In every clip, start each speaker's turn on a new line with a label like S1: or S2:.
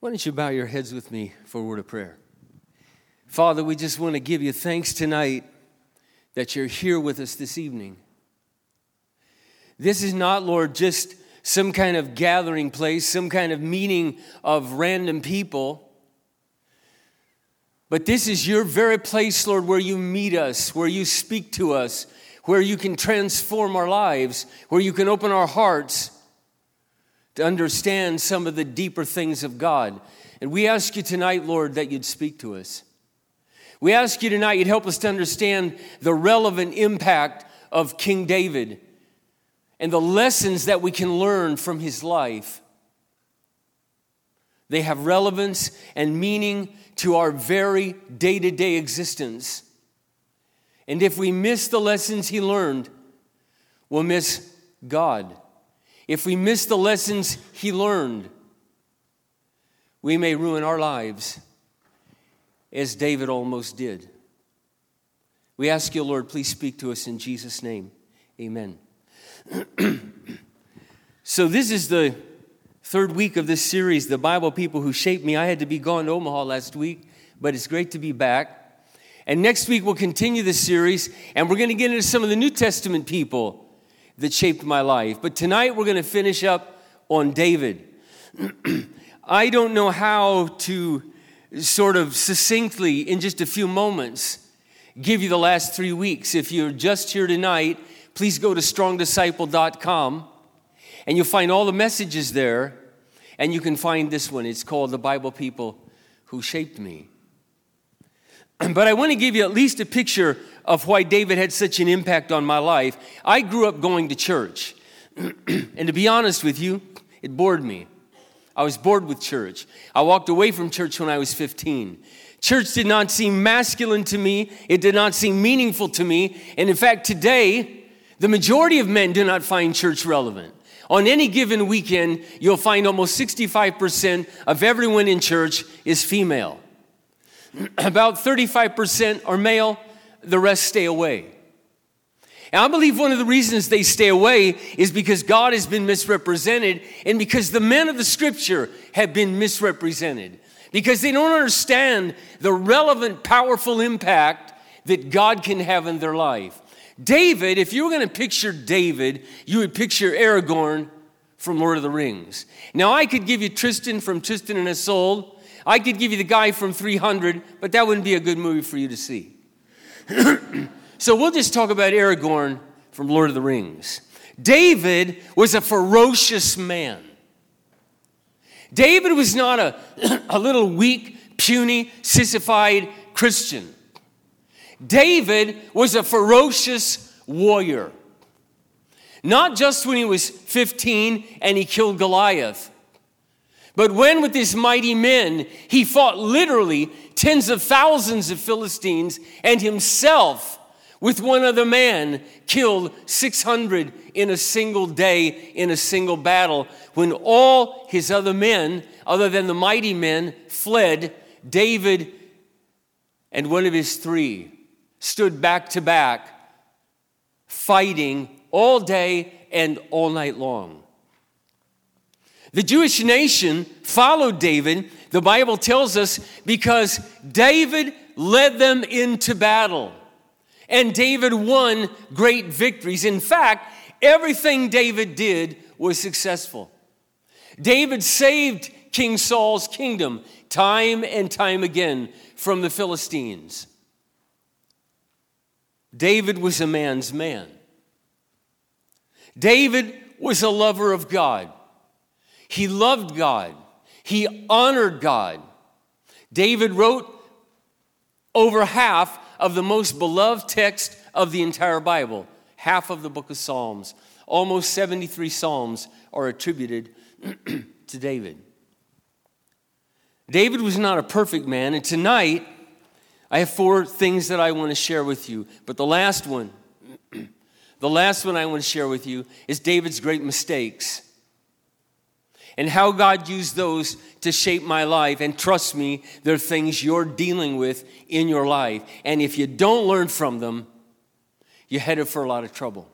S1: Why don't you bow your heads with me for a word of prayer? Father, we just want to give you thanks tonight that you're here with us this evening. This is not, Lord, just some kind of gathering place, some kind of meeting of random people. But this is your very place, Lord, where you meet us, where you speak to us, where you can transform our lives, where you can open our hearts to understand some of the deeper things of God. And we ask you tonight, Lord, that you'd speak to us. We ask you tonight you'd help us to understand the relevant impact of King David and the lessons that we can learn from his life. They have relevance and meaning to our very day to day existence. And if we miss the lessons he learned, we'll miss God if we miss the lessons he learned, we may ruin our lives as David almost did. We ask you, Lord, please speak to us in Jesus' name. Amen. so, this is the third week of this series, The Bible People Who Shaped Me. I had to be gone to Omaha last week, but it's great to be back. And next week, we'll continue this series, and we're going to get into some of the New Testament people that shaped my life. But tonight we're going to finish up on David. I don't know how to sort of succinctly, in just a few moments, give you the last three weeks. If you're just here tonight, please go to strongdisciple.com and you'll find all the messages there. And you can find this one. It's called The Bible People Who Shaped Me. But I want to give you at least a picture of why David had such an impact on my life. I grew up going to church. and to be honest with you, it bored me. I was bored with church. I walked away from church when I was 15. Church did not seem masculine to me, it did not seem meaningful to me. And in fact, today, the majority of men do not find church relevant. On any given weekend, you'll find almost 65% of everyone in church is female. About 35% are male, the rest stay away. And I believe one of the reasons they stay away is because God has been misrepresented and because the men of the scripture have been misrepresented. Because they don't understand the relevant, powerful impact that God can have in their life. David, if you were going to picture David, you would picture Aragorn from Lord of the Rings. Now, I could give you Tristan from Tristan and Isolde. I could give you the guy from 300, but that wouldn't be a good movie for you to see. so we'll just talk about Aragorn from Lord of the Rings. David was a ferocious man. David was not a, a little weak, puny, sissified Christian. David was a ferocious warrior. Not just when he was 15 and he killed Goliath, but when with his mighty men he fought literally tens of thousands of Philistines and himself with one other man killed 600 in a single day in a single battle when all his other men other than the mighty men fled david and one of his three stood back to back fighting all day and all night long the Jewish nation followed David, the Bible tells us, because David led them into battle. And David won great victories. In fact, everything David did was successful. David saved King Saul's kingdom time and time again from the Philistines. David was a man's man. David was a lover of God. He loved God, he honored God. David wrote over half of the most beloved text of the entire Bible, half of the book of Psalms. Almost 73 Psalms are attributed to David. David was not a perfect man, and tonight I have four things that I want to share with you. But the last one, the last one I want to share with you is David's great mistakes and how God used those to shape my life. And trust me, there are things you're dealing with in your life. And if you don't learn from them, you're headed for a lot of trouble.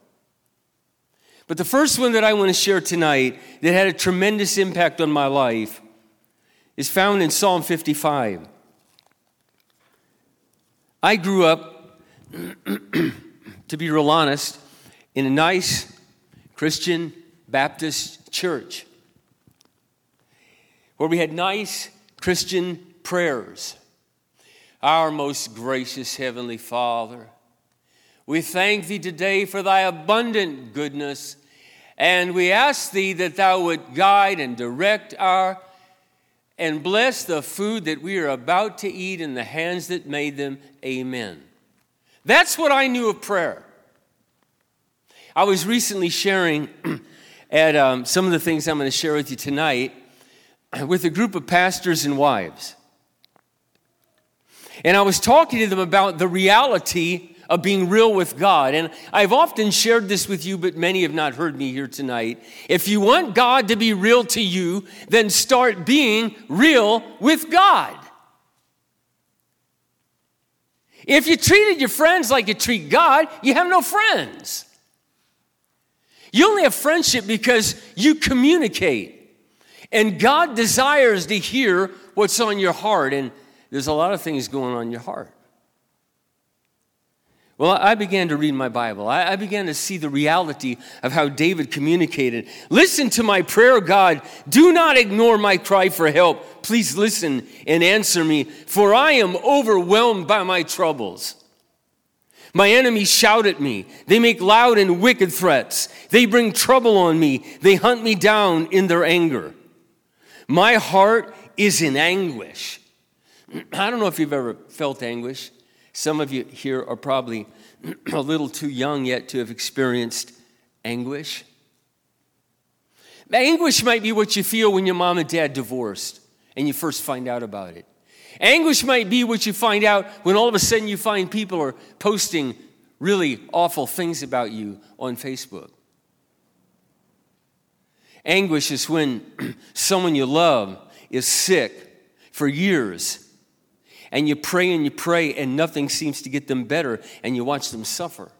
S1: But the first one that I want to share tonight that had a tremendous impact on my life is found in Psalm 55. I grew up, to be real honest, in a nice Christian Baptist church where we had nice Christian prayers. Our most gracious Heavenly Father, we thank Thee today for Thy abundant goodness, and we ask Thee that Thou would guide and direct our and bless the food that we are about to eat in the hands that made them. Amen. That's what I knew of prayer. I was recently sharing at um, some of the things I'm going to share with you tonight with a group of pastors and wives. And I was talking to them about the reality of being real with God. And I've often shared this with you, but many have not heard me here tonight. If you want God to be real to you, then start being real with God. If you treated your friends like you treat God, you have no friends. You only have friendship because you communicate. And God desires to hear what's on your heart. And there's a lot of things going on in your heart. Well, I began to read my Bible. I began to see the reality of how David communicated. Listen to my prayer, God. Do not ignore my cry for help. Please listen and answer me, for I am overwhelmed by my troubles. My enemies shout at me. They make loud and wicked threats. They bring trouble on me. They hunt me down in their anger. My heart is in anguish. I don't know if you've ever felt anguish. Some of you here are probably a little too young yet to have experienced anguish. Anguish might be what you feel when your mom and dad divorced and you first find out about it. Anguish might be what you find out when all of a sudden you find people are posting really awful things about you on Facebook. Anguish is when someone you love is sick for years and you pray and you pray and nothing seems to get them better and you watch them suffer.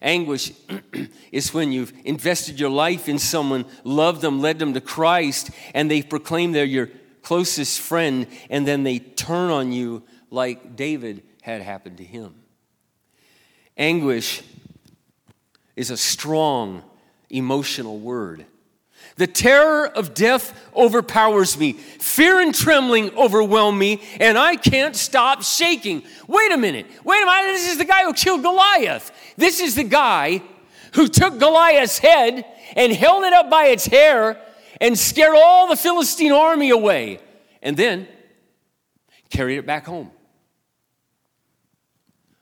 S1: Anguish is when you've invested your life in someone, loved them, led them to Christ, and they proclaim they're your closest friend, and then they turn on you like David had happened to him. Anguish is a strong emotional word. The terror of death overpowers me. Fear and trembling overwhelm me, and I can't stop shaking. Wait a minute. Wait a minute. This is the guy who killed Goliath. This is the guy who took Goliath's head and held it up by its hair and scared all the Philistine army away, and then carried it back home.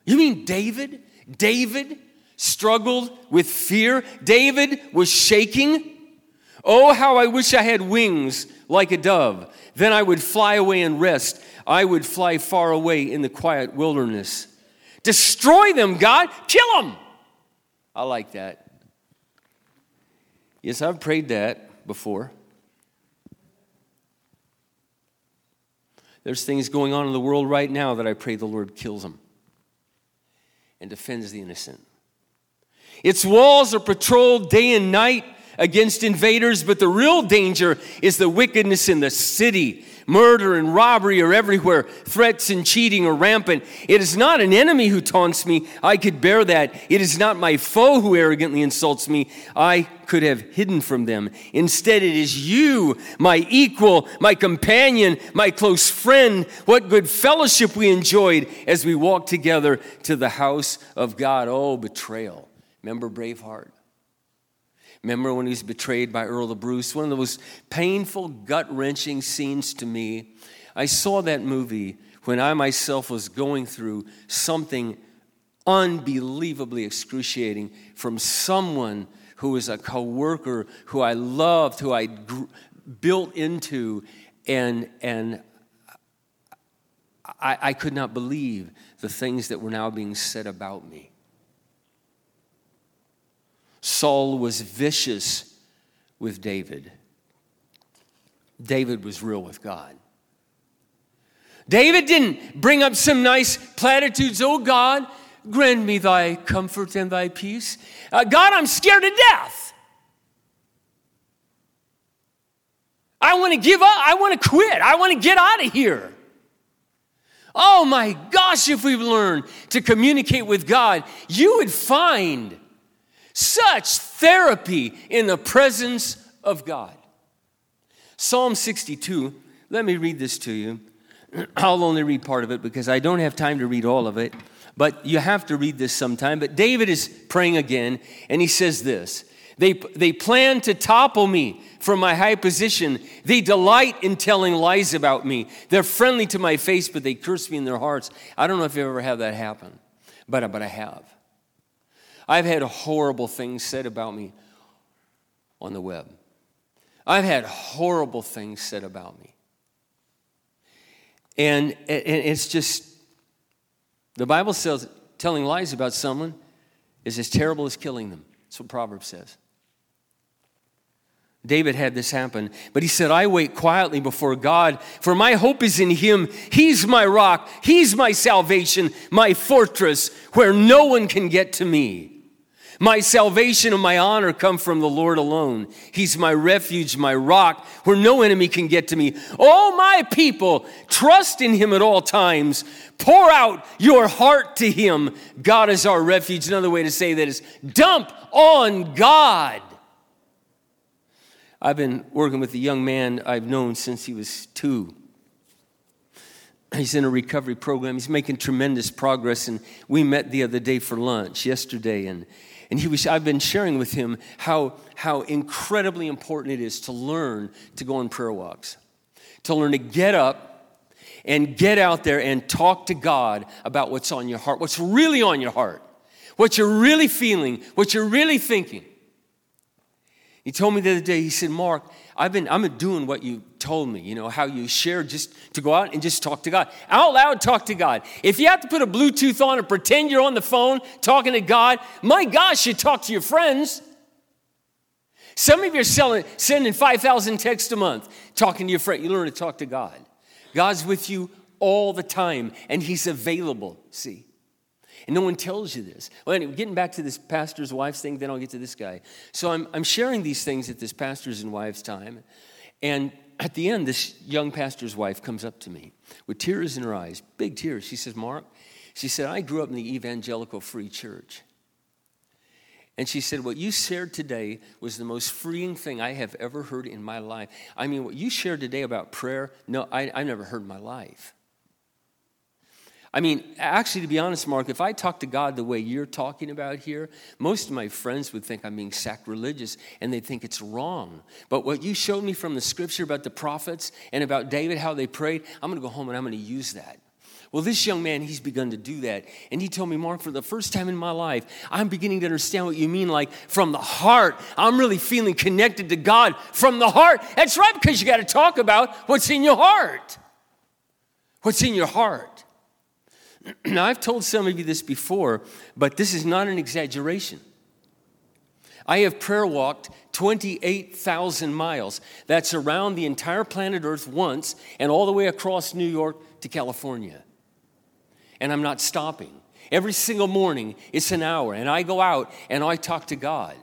S1: You mean David? David struggled with fear. David was shaking. Oh, how I wish I had wings like a dove. Then I would fly away and rest. I would fly far away in the quiet wilderness. Destroy them, God. Kill them. I like that. Yes, I've prayed that before. There's things going on in the world right now that I pray the Lord kills them and defends the innocent. Its walls are patrolled day and night against invaders, but the real danger is the wickedness in the city. Murder and robbery are everywhere. Threats and cheating are rampant. It is not an enemy who taunts me. I could bear that. It is not my foe who arrogantly insults me. I could have hidden from them. Instead, it is you, my equal, my companion, my close friend. What good fellowship we enjoyed as we walked together to the house of God. Oh, betrayal. Remember Braveheart? Remember when he was betrayed by Earl the Bruce? One of the most painful, gut wrenching scenes to me. I saw that movie when I myself was going through something unbelievably excruciating from someone who was a coworker who I loved, who I gr- built into, and, and I, I could not believe the things that were now being said about me. Saul was vicious with David. David was real with God. David didn't bring up some nice platitudes. Oh God, grant me thy comfort and thy peace. Uh, God, I'm scared to death. I want to give up. I want to quit. I want to get out of here. Oh my gosh, if we learn to communicate with God, you would find such therapy in the presence of God. Psalm 62, let me read this to you. I'll only read part of it because I don't have time to read all of it, but you have to read this sometime. But David is praying again, and he says this They, they plan to topple me from my high position. They delight in telling lies about me. They're friendly to my face, but they curse me in their hearts. I don't know if you ever have that happen, but, but I have. I've had horrible things said about me on the web. I've had horrible things said about me. And, it's just, the Bible says telling lies about someone is as terrible as killing them. That's what Proverbs says. David had this happen, but he said, I wait quietly before God, for my hope is in Him. He's my rock, He's my salvation, my fortress, where no one can get to me. My salvation and my honor come from the Lord alone. He's my refuge, my rock, where no enemy can get to me. All my people, trust in him at all times. Pour out your heart to him. God is our refuge. Another way to say that is dump on God. I've been working with a young man I've known since he was two. He's in a recovery program. He's making tremendous progress. And we met the other day for lunch yesterday. And and he was, I've been sharing with him how, how incredibly important it is to learn to go on prayer walks, to learn to get up and get out there and talk to God about what's on your heart, what's really on your heart, what you're really feeling, what you're really thinking. He told me the other day, he said, Mark, I've been, I'm doing what you told me, you know, how you shared just to go out and just talk to God. Out loud, talk to God. If you have to put a Bluetooth on and pretend you're on the phone talking to God, my gosh, you talk to your friends. Some of you are selling, sending 5,000 texts a month talking to your friend. You learn to talk to God. God's with you all the time, and He's available, see. And no one tells you this. Well, anyway, getting back to this pastor's wife's thing, then I'll get to this guy. So I'm, I'm sharing these things at this pastor's and wife's time. And at the end, this young pastor's wife comes up to me with tears in her eyes, big tears. She says, Mark, she said, I grew up in the evangelical free church. And she said, What you shared today was the most freeing thing I have ever heard in my life. I mean, what you shared today about prayer, no, I, I never heard in my life. I mean, actually, to be honest, Mark, if I talk to God the way you're talking about here, most of my friends would think I'm being sacrilegious and they think it's wrong. But what you showed me from the scripture about the prophets and about David, how they prayed, I'm going to go home and I'm going to use that. Well, this young man, he's begun to do that. And he told me, Mark, for the first time in my life, I'm beginning to understand what you mean, like from the heart. I'm really feeling connected to God from the heart. That's right, because you got to talk about what's in your heart. What's in your heart. Now, I've told some of you this before, but this is not an exaggeration. I have prayer walked 28,000 miles. That's around the entire planet Earth once and all the way across New York to California. And I'm not stopping. Every single morning, it's an hour, and I go out and I talk to God.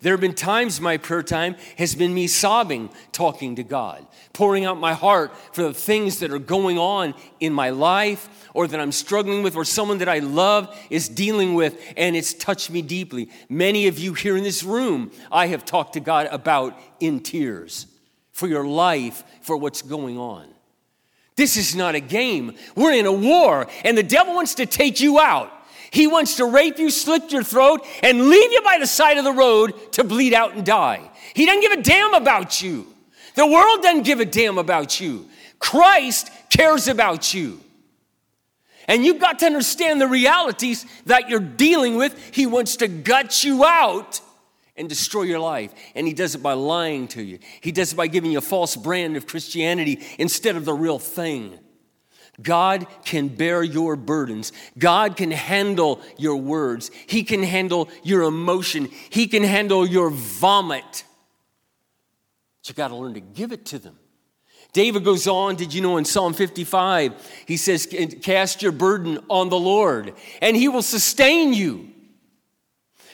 S1: There have been times my prayer time has been me sobbing, talking to God, pouring out my heart for the things that are going on in my life or that I'm struggling with or someone that I love is dealing with, and it's touched me deeply. Many of you here in this room, I have talked to God about in tears for your life, for what's going on. This is not a game. We're in a war, and the devil wants to take you out. He wants to rape you, slit your throat, and leave you by the side of the road to bleed out and die. He doesn't give a damn about you. The world doesn't give a damn about you. Christ cares about you. And you've got to understand the realities that you're dealing with. He wants to gut you out and destroy your life. And he does it by lying to you, he does it by giving you a false brand of Christianity instead of the real thing. God can bear your burdens. God can handle your words. He can handle your emotion. He can handle your vomit. But you got to learn to give it to them. David goes on, did you know in Psalm 55, he says, Cast your burden on the Lord, and he will sustain you.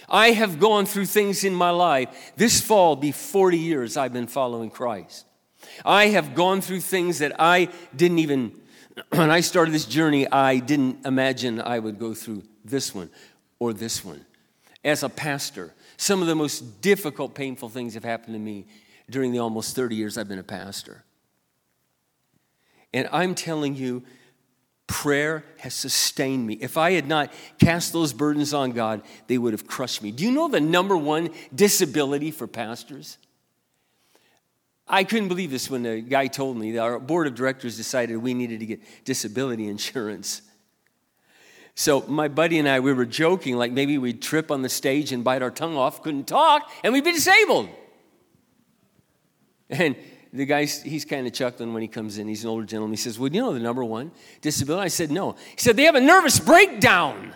S1: I have gone through things in my life. This fall, be 40 years I've been following Christ. I have gone through things that I didn't even, when I started this journey, I didn't imagine I would go through this one or this one. As a pastor, some of the most difficult, painful things have happened to me during the almost 30 years I've been a pastor. And I'm telling you, prayer has sustained me. If I had not cast those burdens on God, they would have crushed me. Do you know the number one disability for pastors? I couldn't believe this when the guy told me that our board of directors decided we needed to get disability insurance. So my buddy and I, we were joking, like maybe we'd trip on the stage and bite our tongue off, couldn't talk, and we'd be disabled. And the guy, he's kind of chuckling when he comes in. He's an older gentleman. He says, Well, you know the number one disability? I said, No. He said, They have a nervous breakdown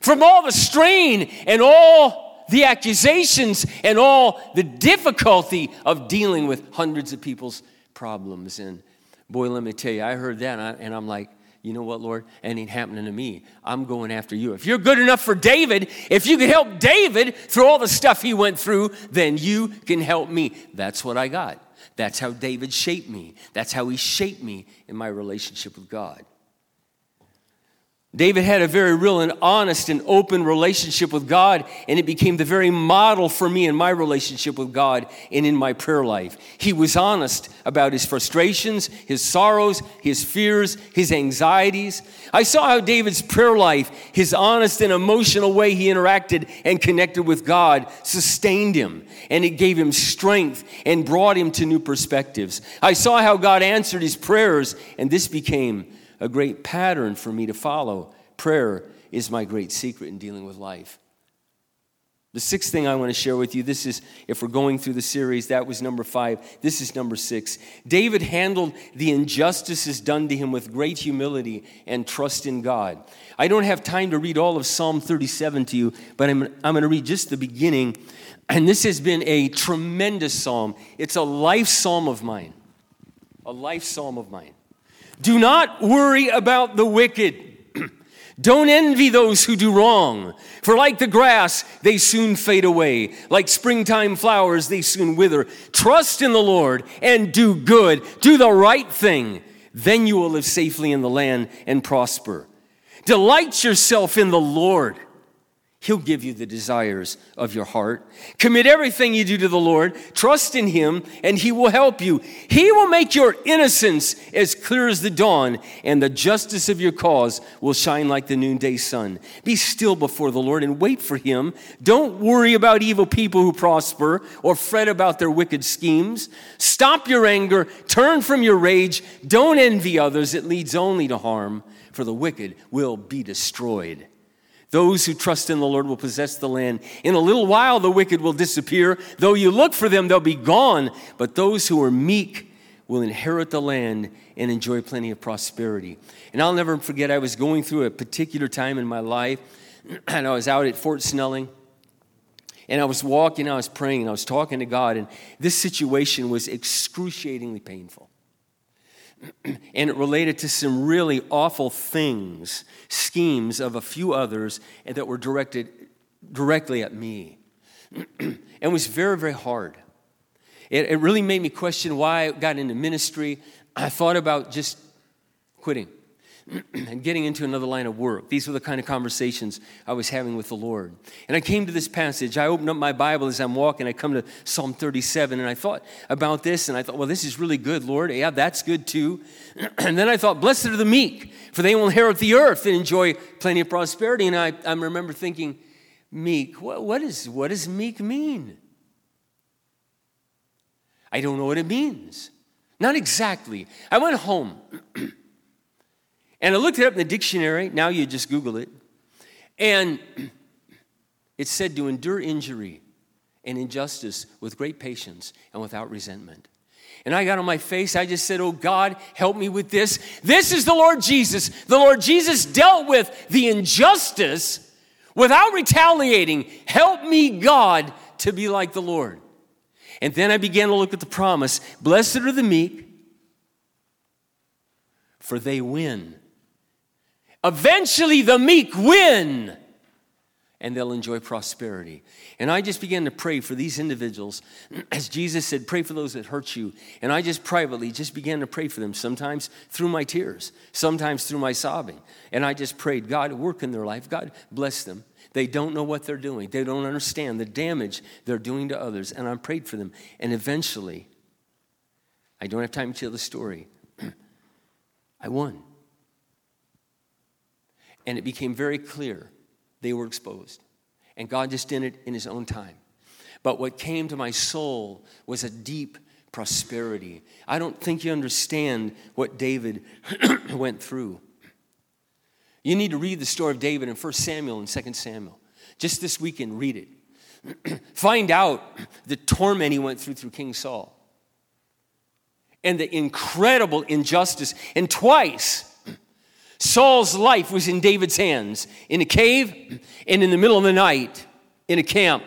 S1: from all the strain and all the accusations and all the difficulty of dealing with hundreds of people's problems. And boy, let me tell you, I heard that and I'm like, you know what, Lord? It ain't happening to me. I'm going after you. If you're good enough for David, if you can help David through all the stuff he went through, then you can help me. That's what I got. That's how David shaped me. That's how he shaped me in my relationship with God. David had a very real and honest and open relationship with God, and it became the very model for me in my relationship with God and in my prayer life. He was honest about his frustrations, his sorrows, his fears, his anxieties. I saw how David's prayer life, his honest and emotional way he interacted and connected with God, sustained him, and it gave him strength and brought him to new perspectives. I saw how God answered his prayers, and this became a great pattern for me to follow. Prayer is my great secret in dealing with life. The sixth thing I want to share with you this is, if we're going through the series, that was number five. This is number six. David handled the injustices done to him with great humility and trust in God. I don't have time to read all of Psalm 37 to you, but I'm, I'm going to read just the beginning. And this has been a tremendous psalm. It's a life psalm of mine. A life psalm of mine. Do not worry about the wicked. Don't envy those who do wrong, for like the grass, they soon fade away. Like springtime flowers, they soon wither. Trust in the Lord and do good. Do the right thing. Then you will live safely in the land and prosper. Delight yourself in the Lord He'll give you the desires of your heart. Commit everything you do to the Lord. Trust in Him, and He will help you. He will make your innocence as clear as the dawn, and the justice of your cause will shine like the noonday sun. Be still before the Lord and wait for Him. Don't worry about evil people who prosper or fret about their wicked schemes. Stop your anger. Turn from your rage. Don't envy others. It leads only to harm, for the wicked will be destroyed. Those who trust in the Lord will possess the land. In a little while, the wicked will disappear. Though you look for them, they'll be gone. But those who are meek will inherit the land and enjoy plenty of prosperity. And I'll never forget, I was going through a particular time in my life, and I was out at Fort Snelling. And I was walking, I was praying, and I was talking to God, and this situation was excruciatingly painful. and it related to some really awful things, schemes of a few others, and that were directed directly at me. and it was very, very hard. It, it really made me question why I got into ministry. I thought about just quitting and getting into another line of work. These were the kind of conversations I was having with the Lord. And I came to this passage. I opened up my Bible as I'm walking. I come to Psalm 37, and I thought about this, and I thought, well, this is really good, Lord. Yeah, that's good too. And then I thought, blessed are the meek, for they will inherit the earth and enjoy plenty of prosperity. And I, I remember thinking, meek, what, what, is, what does meek mean? I don't know what it means. Not exactly. I went home. And I looked it up in the dictionary. Now you just Google it. And it said to endure injury and injustice with great patience and without resentment. And I got on my face. I just said, Oh God, help me with this. This is the Lord Jesus. The Lord Jesus dealt with the injustice without retaliating. Help me, God, to be like the Lord. And then I began to look at the promise Blessed are the meek, for they win. Eventually, the meek win. and they'll enjoy prosperity. And I just began to pray for these individuals. As Jesus said, pray for those that hurt you. And I just privately just began to pray for them, sometimes through my tears, sometimes through my sobbing. And I just prayed, God, work in their life. God, bless them. They don't know what they're doing, they don't understand the damage they're doing to others. And I prayed for them. And eventually, I don't have time to tell the story, I won. And it became very clear they were exposed. And God just did it in His own time. But what came to my soul was a deep prosperity. I don't think you understand what David went through. You need to read the story of David in 1 Samuel and 2 Samuel. Just this weekend, read it. Find out the torment he went through through King Saul and the incredible injustice. And twice, Saul's life was in David's hands in a cave and in the middle of the night in a camp.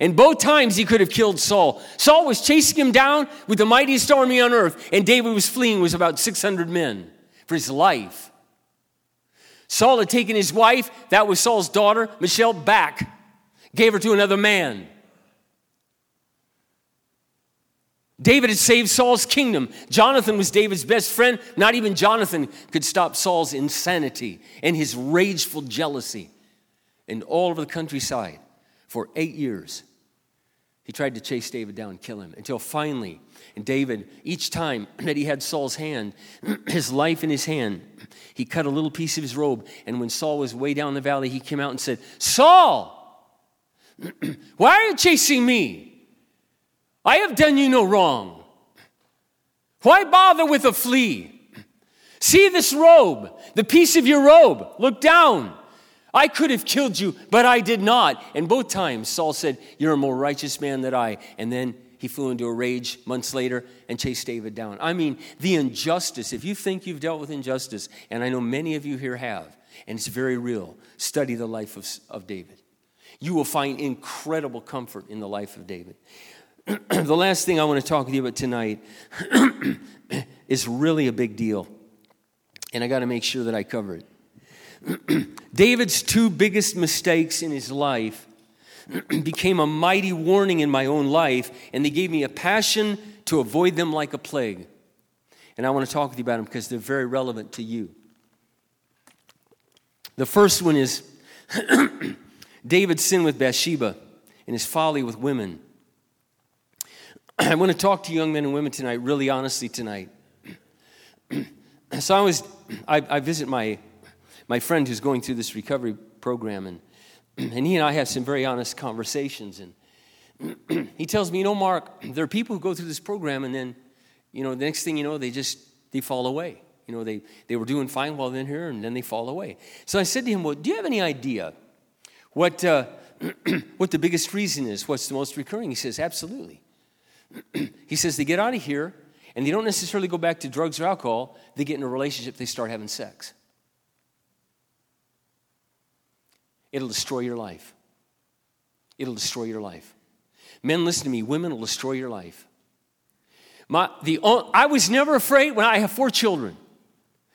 S1: And both times he could have killed Saul. Saul was chasing him down with the mightiest army on earth, and David was fleeing with about 600 men for his life. Saul had taken his wife, that was Saul's daughter, Michal, back, gave her to another man. David had saved Saul's kingdom. Jonathan was David's best friend. Not even Jonathan could stop Saul's insanity and his rageful jealousy. And all over the countryside, for eight years, he tried to chase David down and kill him until finally, and David, each time that he had Saul's hand, his life in his hand, he cut a little piece of his robe. And when Saul was way down the valley, he came out and said, Saul, why are you chasing me? I have done you no wrong. Why bother with a flea? See this robe, the piece of your robe. Look down. I could have killed you, but I did not. And both times Saul said, You're a more righteous man than I. And then he flew into a rage months later and chased David down. I mean, the injustice, if you think you've dealt with injustice, and I know many of you here have, and it's very real, study the life of, of David. You will find incredible comfort in the life of David. the last thing I want to talk with you about tonight is really a big deal. And I got to make sure that I cover it. David's two biggest mistakes in his life became a mighty warning in my own life, and they gave me a passion to avoid them like a plague. And I want to talk with you about them because they're very relevant to you. The first one is David's sin with Bathsheba and his folly with women. I want to talk to young men and women tonight, really honestly tonight. so I was, I, I, visit my, my friend who's going through this recovery program, and, and he and I have some very honest conversations. And he tells me, you know, Mark, there are people who go through this program, and then, you know, the next thing you know, they just they fall away. You know, they, they were doing fine while they're here, and then they fall away. So I said to him, well, do you have any idea what, uh, what the biggest reason is? What's the most recurring? He says, absolutely. he says they get out of here and they don't necessarily go back to drugs or alcohol, they get in a relationship, they start having sex. It'll destroy your life. It'll destroy your life. Men, listen to me. Women will destroy your life. My, the, I was never afraid when I have four children.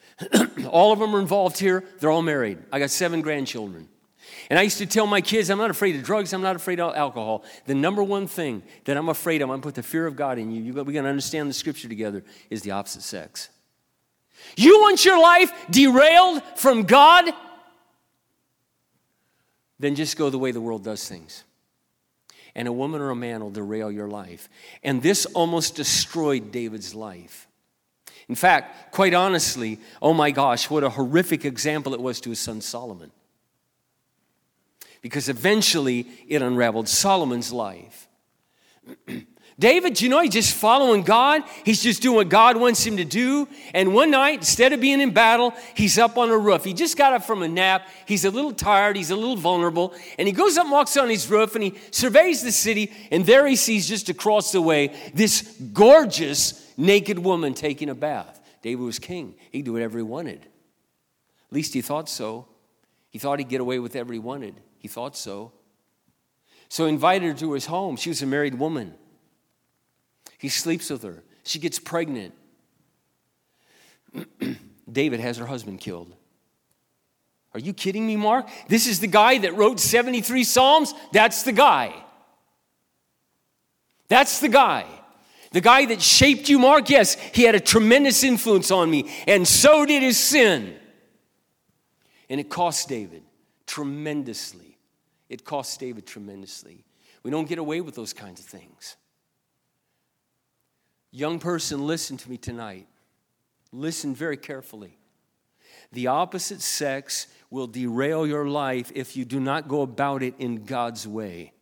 S1: all of them are involved here. They're all married. I got seven grandchildren. And I used to tell my kids, I'm not afraid of drugs, I'm not afraid of alcohol. The number one thing that I'm afraid of, I'm put the fear of God in you, you we're going to understand the scripture together, is the opposite sex. You want your life derailed from God? Then just go the way the world does things. And a woman or a man will derail your life. And this almost destroyed David's life. In fact, quite honestly, oh my gosh, what a horrific example it was to his son Solomon because eventually it unraveled Solomon's life. David, you know, he's just following God. He's just doing what God wants him to do. And one night, instead of being in battle, he's up on a roof. He just got up from a nap. He's a little tired. He's a little vulnerable. And he goes up and walks on his roof and he surveys the city. And there he sees just across the way this gorgeous naked woman taking a bath. David was king. He could do whatever he wanted. At least he thought so. He thought he'd get away with whatever he wanted. He thought so. So he invited her to his home. She was a married woman. He sleeps with her. She gets pregnant. David has her husband killed. Are you kidding me, Mark? This is the guy that wrote 73 Psalms? That's the guy. That's the guy. The guy that shaped you, Mark, yes, he had a tremendous influence on me, and so did his sin. And it cost David tremendously. It cost David tremendously. We don't get away with those kinds of things. Young person, listen to me tonight. Listen very carefully. The opposite sex will derail your life if you do not go about it in God's way.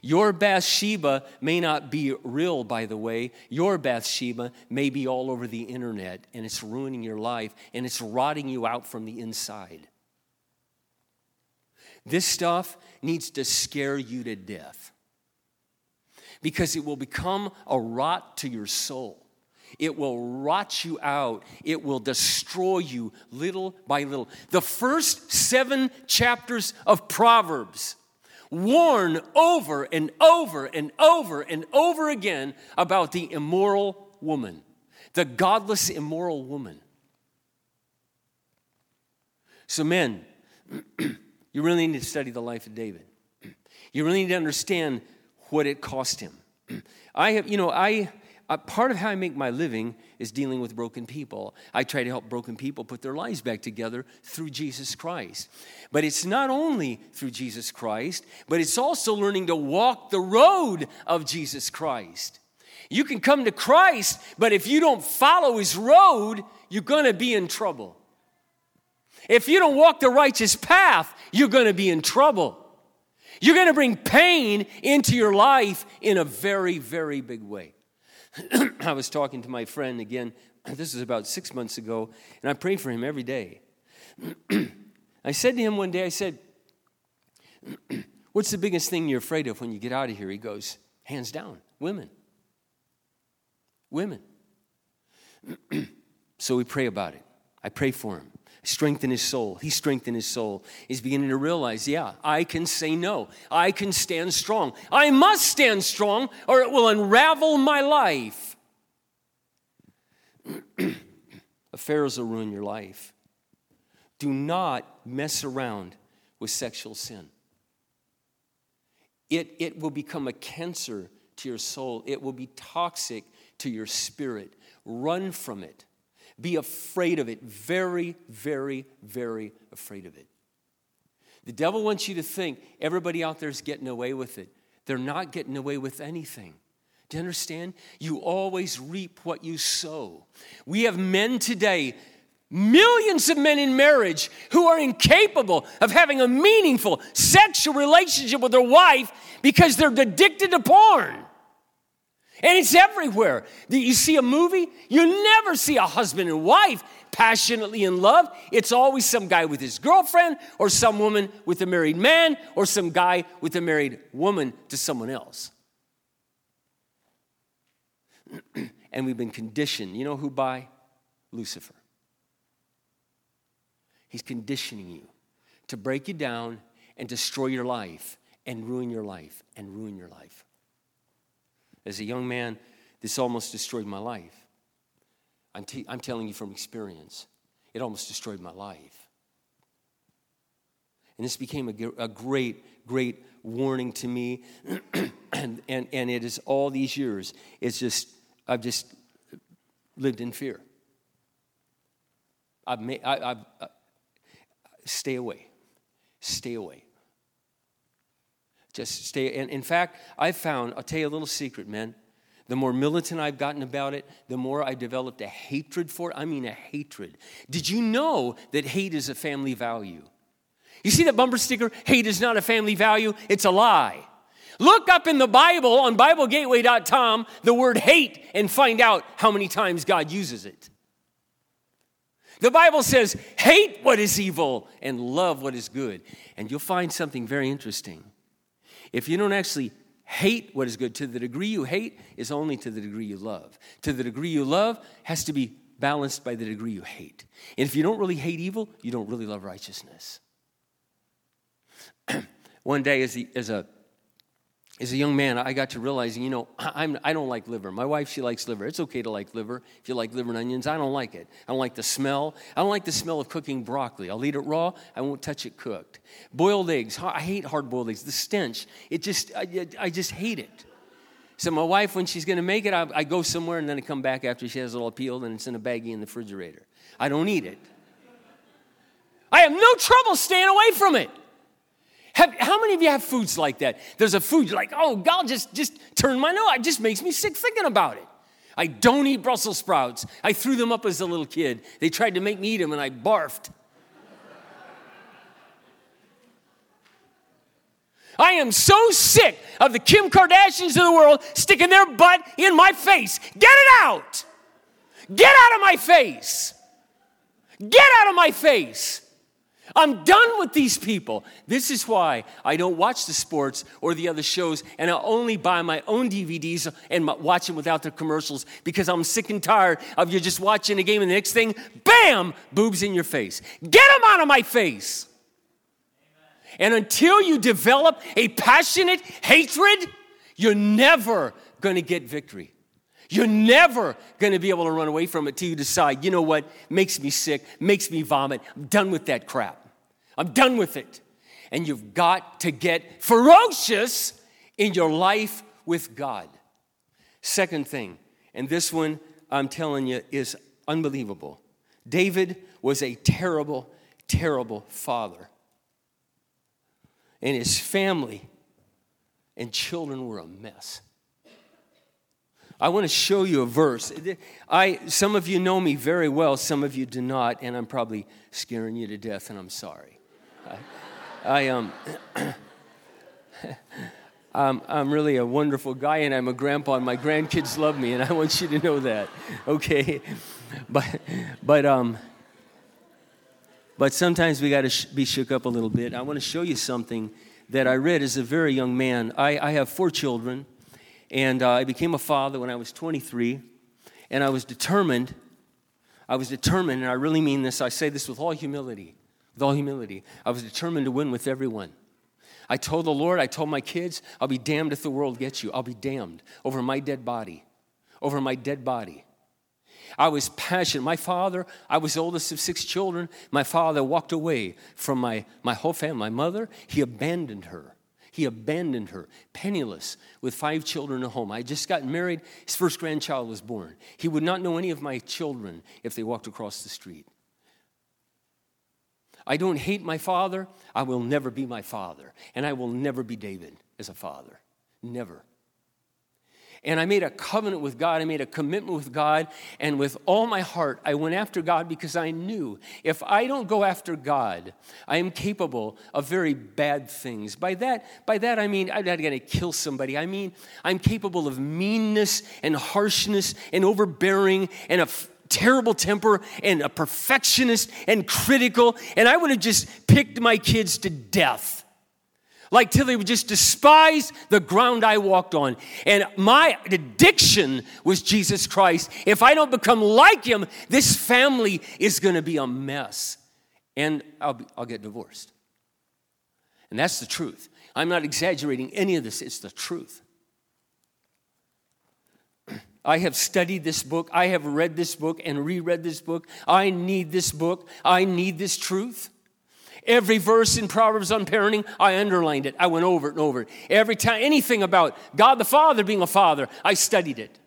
S1: Your Bathsheba may not be real, by the way. Your Bathsheba may be all over the internet and it's ruining your life and it's rotting you out from the inside. This stuff needs to scare you to death because it will become a rot to your soul. It will rot you out. It will destroy you little by little. The first seven chapters of Proverbs warn over and over and over and over again about the immoral woman, the godless, immoral woman. So, men, you really need to study the life of David. You really need to understand what it cost him. I have, you know, I part of how I make my living is dealing with broken people. I try to help broken people put their lives back together through Jesus Christ. But it's not only through Jesus Christ, but it's also learning to walk the road of Jesus Christ. You can come to Christ, but if you don't follow his road, you're going to be in trouble. If you don't walk the righteous path, you're going to be in trouble. You're going to bring pain into your life in a very, very big way. I was talking to my friend again, this is about six months ago, and I pray for him every day. I said to him one day, I said, What's the biggest thing you're afraid of when you get out of here? He goes, Hands down, women. Women. so we pray about it. I pray for him strengthen his soul. He strengthened his soul. He's beginning to realize, yeah, I can say no. I can stand strong. I must stand strong or it will unravel my life. Affairs will ruin your life. Do not mess around with sexual sin. It, it will become a cancer to your soul, it will be toxic to your spirit. Run from it. Be afraid of it. Very, very, very afraid of it. The devil wants you to think everybody out there is getting away with it. They're not getting away with anything. Do you understand? You always reap what you sow. We have men today, millions of men in marriage, who are incapable of having a meaningful sexual relationship with their wife because they're addicted to porn. And it's everywhere. You see a movie, you never see a husband and wife passionately in love. It's always some guy with his girlfriend, or some woman with a married man, or some guy with a married woman to someone else. and we've been conditioned. You know who by? Lucifer. He's conditioning you to break you down and destroy your life and ruin your life and ruin your life. As a young man, this almost destroyed my life. I'm, t- I'm telling you from experience, it almost destroyed my life. And this became a, a great, great warning to me. and, and, and it is all these years, it's just, I've just lived in fear. I've made, I, I've, uh, stay away. Stay away. Just stay. And in fact, I've found, I'll tell you a little secret, man. The more militant I've gotten about it, the more I developed a hatred for it. I mean, a hatred. Did you know that hate is a family value? You see that bumper sticker? Hate is not a family value, it's a lie. Look up in the Bible on BibleGateway.com the word hate and find out how many times God uses it. The Bible says, hate what is evil and love what is good. And you'll find something very interesting. If you don't actually hate what is good, to the degree you hate is only to the degree you love. To the degree you love has to be balanced by the degree you hate. And if you don't really hate evil, you don't really love righteousness. One day, as, as, a, as a young man, I got to realizing, you know, I'm, I don't like liver. My wife, she likes liver. It's okay to like liver. If you like liver and onions, I don't like it. I don't like the smell. I don't like the smell of cooking broccoli. I'll eat it raw. I won't touch it cooked. Boiled eggs. I hate hard boiled eggs. The stench. It just, I, I just hate it. So my wife, when she's going to make it, I, I go somewhere and then I come back after she has it all peeled and it's in a baggie in the refrigerator. I don't eat it. I have no trouble staying away from it. Have, how many of you have foods like that? There's a food you're like, oh, God, just, just turn my nose. It just makes me sick thinking about it. I don't eat Brussels sprouts. I threw them up as a little kid. They tried to make me eat them and I barfed. I am so sick of the Kim Kardashians of the world sticking their butt in my face. Get it out. Get out of my face. Get out of my face. I'm done with these people. This is why I don't watch the sports or the other shows, and I only buy my own DVDs and watch them without the commercials because I'm sick and tired of you just watching a game and the next thing, bam, boobs in your face. Get them out of my face. And until you develop a passionate hatred, you're never going to get victory. You're never going to be able to run away from it till you decide, you know what, makes me sick, makes me vomit. I'm done with that crap. I'm done with it. And you've got to get ferocious in your life with God. Second thing, and this one I'm telling you is unbelievable. David was a terrible, terrible father. And his family and children were a mess. I want to show you a verse. I, some of you know me very well, some of you do not, and I'm probably scaring you to death, and I'm sorry. I, I um, I'm, I'm really a wonderful guy and I'm a grandpa and my grandkids love me and I want you to know that, okay? But, but, um, but sometimes we got to sh- be shook up a little bit. I want to show you something that I read as a very young man. I, I have four children and uh, I became a father when I was 23 and I was determined, I was determined, and I really mean this, I say this with all humility with all humility. I was determined to win with everyone. I told the Lord, I told my kids, I'll be damned if the world gets you. I'll be damned over my dead body, over my dead body. I was passionate. My father, I was oldest of six children. My father walked away from my, my whole family. My mother, he abandoned her. He abandoned her, penniless, with five children at home. I just gotten married. His first grandchild was born. He would not know any of my children if they walked across the street. I don't hate my father. I will never be my father. And I will never be David as a father. Never. And I made a covenant with God. I made a commitment with God. And with all my heart, I went after God because I knew if I don't go after God, I am capable of very bad things. By that, by that I mean I'm not going to kill somebody. I mean I'm capable of meanness and harshness and overbearing and a terrible temper and a perfectionist and critical, and I would have just picked my kids to death. Like till they would just despise the ground I walked on. And my addiction was Jesus Christ. If I don't become like him, this family is going to be a mess. And I'll, be, I'll get divorced. And that's the truth. I'm not exaggerating any of this, it's the truth. I have studied this book. I have read this book and reread this book. I need this book. I need this truth. Every verse in Proverbs on parenting, I underlined it. I went over it and over it. Every time, anything about God the Father being a father, I studied it.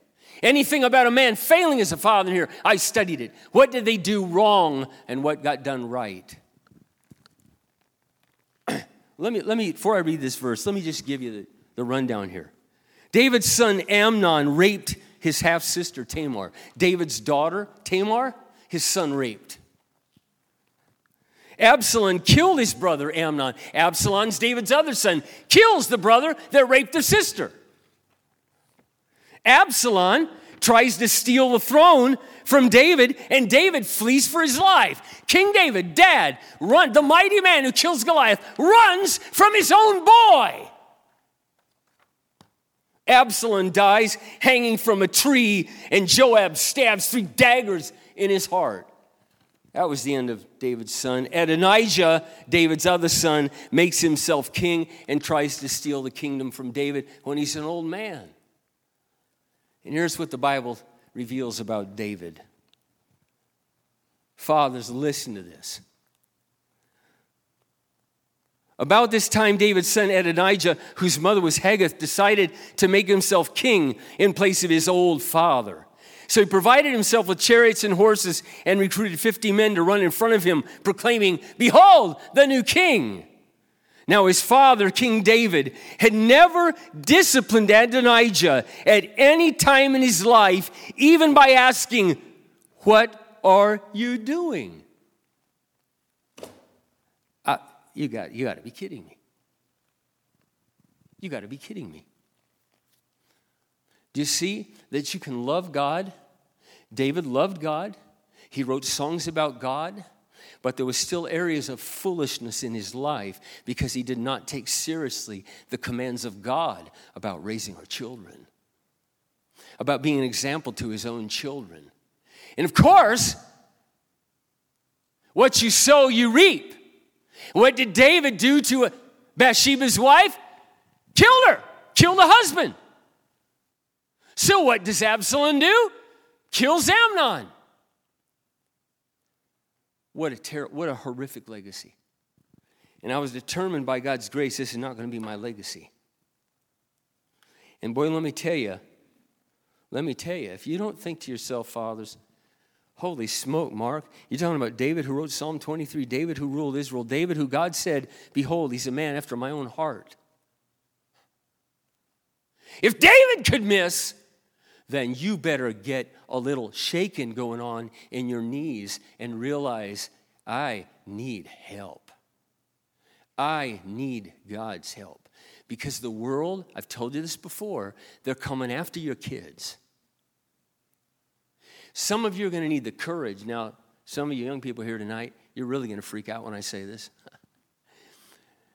S1: Anything about a man failing as a father here, I studied it. What did they do wrong and what got done right? let me, let me, before I read this verse, let me just give you the, the rundown here. David's son Amnon raped his half sister Tamar. David's daughter, Tamar, his son raped. Absalom killed his brother Amnon. Absalom's David's other son kills the brother that raped the sister. Absalom tries to steal the throne from David, and David flees for his life. King David, dad, run, the mighty man who kills Goliath, runs from his own boy. Absalom dies hanging from a tree, and Joab stabs three daggers in his heart. That was the end of David's son. Adonijah, David's other son, makes himself king and tries to steal the kingdom from David when he's an old man. And here's what the Bible reveals about David. Fathers, listen to this. About this time, David's son Adonijah, whose mother was Haggith, decided to make himself king in place of his old father. So he provided himself with chariots and horses and recruited 50 men to run in front of him, proclaiming, Behold, the new king. Now, his father, King David, had never disciplined Adonijah at any time in his life, even by asking, What are you doing? Uh, you got, you got to be kidding me. You got to be kidding me. Do you see that you can love God? David loved God. He wrote songs about God, but there was still areas of foolishness in his life because he did not take seriously the commands of God about raising our children, about being an example to his own children. And of course, what you sow, you reap. What did David do to Bathsheba's wife? Killed her, killed the husband. So what does Absalom do? Kills Amnon. What a ter- what a horrific legacy. And I was determined by God's grace this is not going to be my legacy. And boy, let me tell you, let me tell you, if you don't think to yourself, fathers, holy smoke, Mark, you're talking about David who wrote Psalm 23, David who ruled Israel, David who God said, Behold, he's a man after my own heart. If David could miss, then you better get a little shaking going on in your knees and realize I need help. I need God's help. Because the world, I've told you this before, they're coming after your kids. Some of you are going to need the courage. Now, some of you young people here tonight, you're really going to freak out when I say this.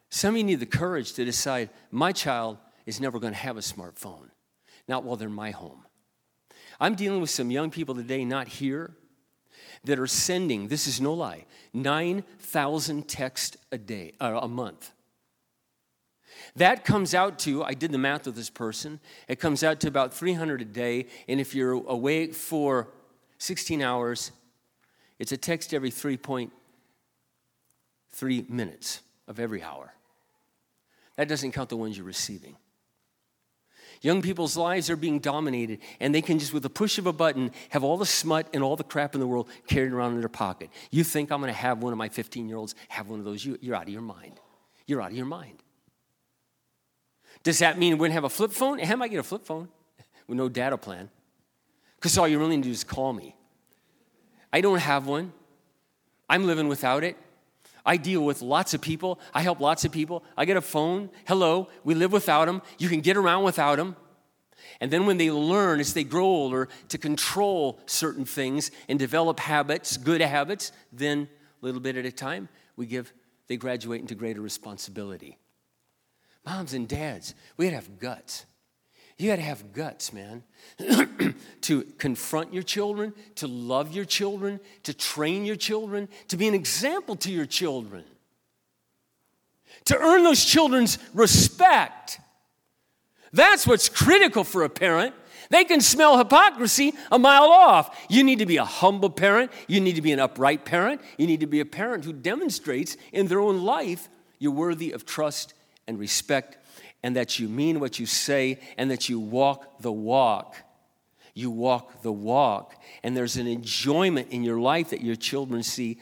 S1: Some of you need the courage to decide my child is never going to have a smartphone, not while they're in my home. I'm dealing with some young people today, not here, that are sending, this is no lie, 9,000 texts a day, uh, a month. That comes out to, I did the math with this person, it comes out to about 300 a day. And if you're awake for 16 hours, it's a text every 3.3 minutes of every hour. That doesn't count the ones you're receiving. Young people's lives are being dominated, and they can just, with the push of a button, have all the smut and all the crap in the world carried around in their pocket. You think I'm going to have one of my 15 year olds have one of those? You, you're out of your mind. You're out of your mind. Does that mean going to have a flip phone? How might I get a flip phone with no data plan? Because all you really need to do is call me. I don't have one. I'm living without it. I deal with lots of people. I help lots of people. I get a phone. Hello, we live without them. You can get around without them. And then when they learn as they grow older to control certain things and develop habits, good habits, then a little bit at a time, we give they graduate into greater responsibility. Moms and dads, we gotta have guts. You got to have guts, man, to confront your children, to love your children, to train your children, to be an example to your children, to earn those children's respect. That's what's critical for a parent. They can smell hypocrisy a mile off. You need to be a humble parent. You need to be an upright parent. You need to be a parent who demonstrates in their own life you're worthy of trust and respect and that you mean what you say and that you walk the walk. You walk the walk. And there's an enjoyment in your life that your children see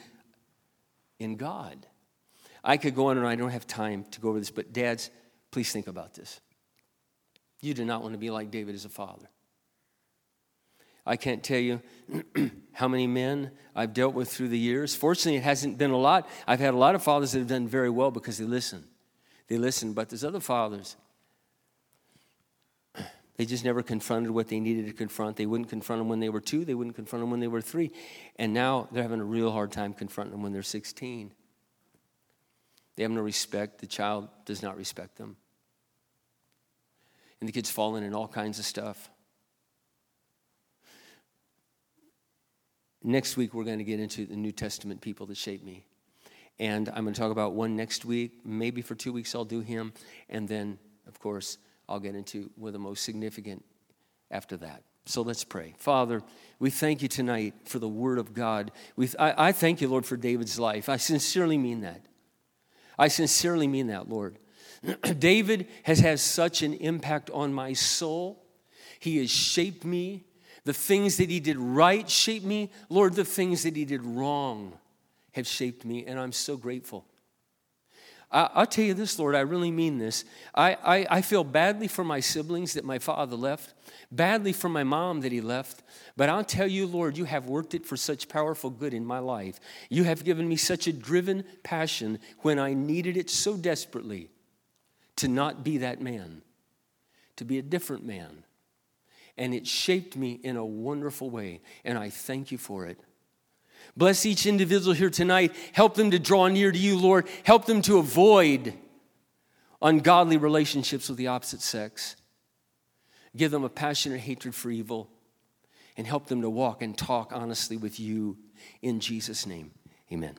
S1: in God. I could go on and I don't have time to go over this, but dads, please think about this. You do not want to be like David as a father. I can't tell you how many men I've dealt with through the years. Fortunately, it hasn't been a lot. I've had a lot of fathers that have done very well because they listen. They listened, but there's other fathers. They just never confronted what they needed to confront. They wouldn't confront them when they were two, they wouldn't confront them when they were three. And now they're having a real hard time confronting them when they're 16. They have no respect. The child does not respect them. And the kid's falling in all kinds of stuff. next week, we're going to get into the New Testament people that shaped me. And I'm going to talk about one next week. Maybe for two weeks, I'll do him. And then, of course, I'll get into one of the most significant after that. So let's pray. Father, we thank you tonight for the word of God. We, I, I thank you, Lord, for David's life. I sincerely mean that. I sincerely mean that, Lord. David has had such an impact on my soul. He has shaped me. The things that he did right shaped me. Lord, the things that he did wrong have shaped me, and I'm so grateful. I, will tell you this, Lord, I really mean this. I, I, I feel badly for my siblings that my father left, badly for my mom that he left, but I'll tell you, Lord, you have worked it for such powerful good in my life. You have given me such a driven passion when I needed it so desperately to not be that man, to be a different man. And it shaped me in a wonderful way, and I thank you for it. Bless each individual here tonight. Help them to draw near to you, Lord. Help them to avoid ungodly relationships with the opposite sex. Give them a passionate hatred for evil and help them to walk and talk honestly with you in Jesus' name. Amen.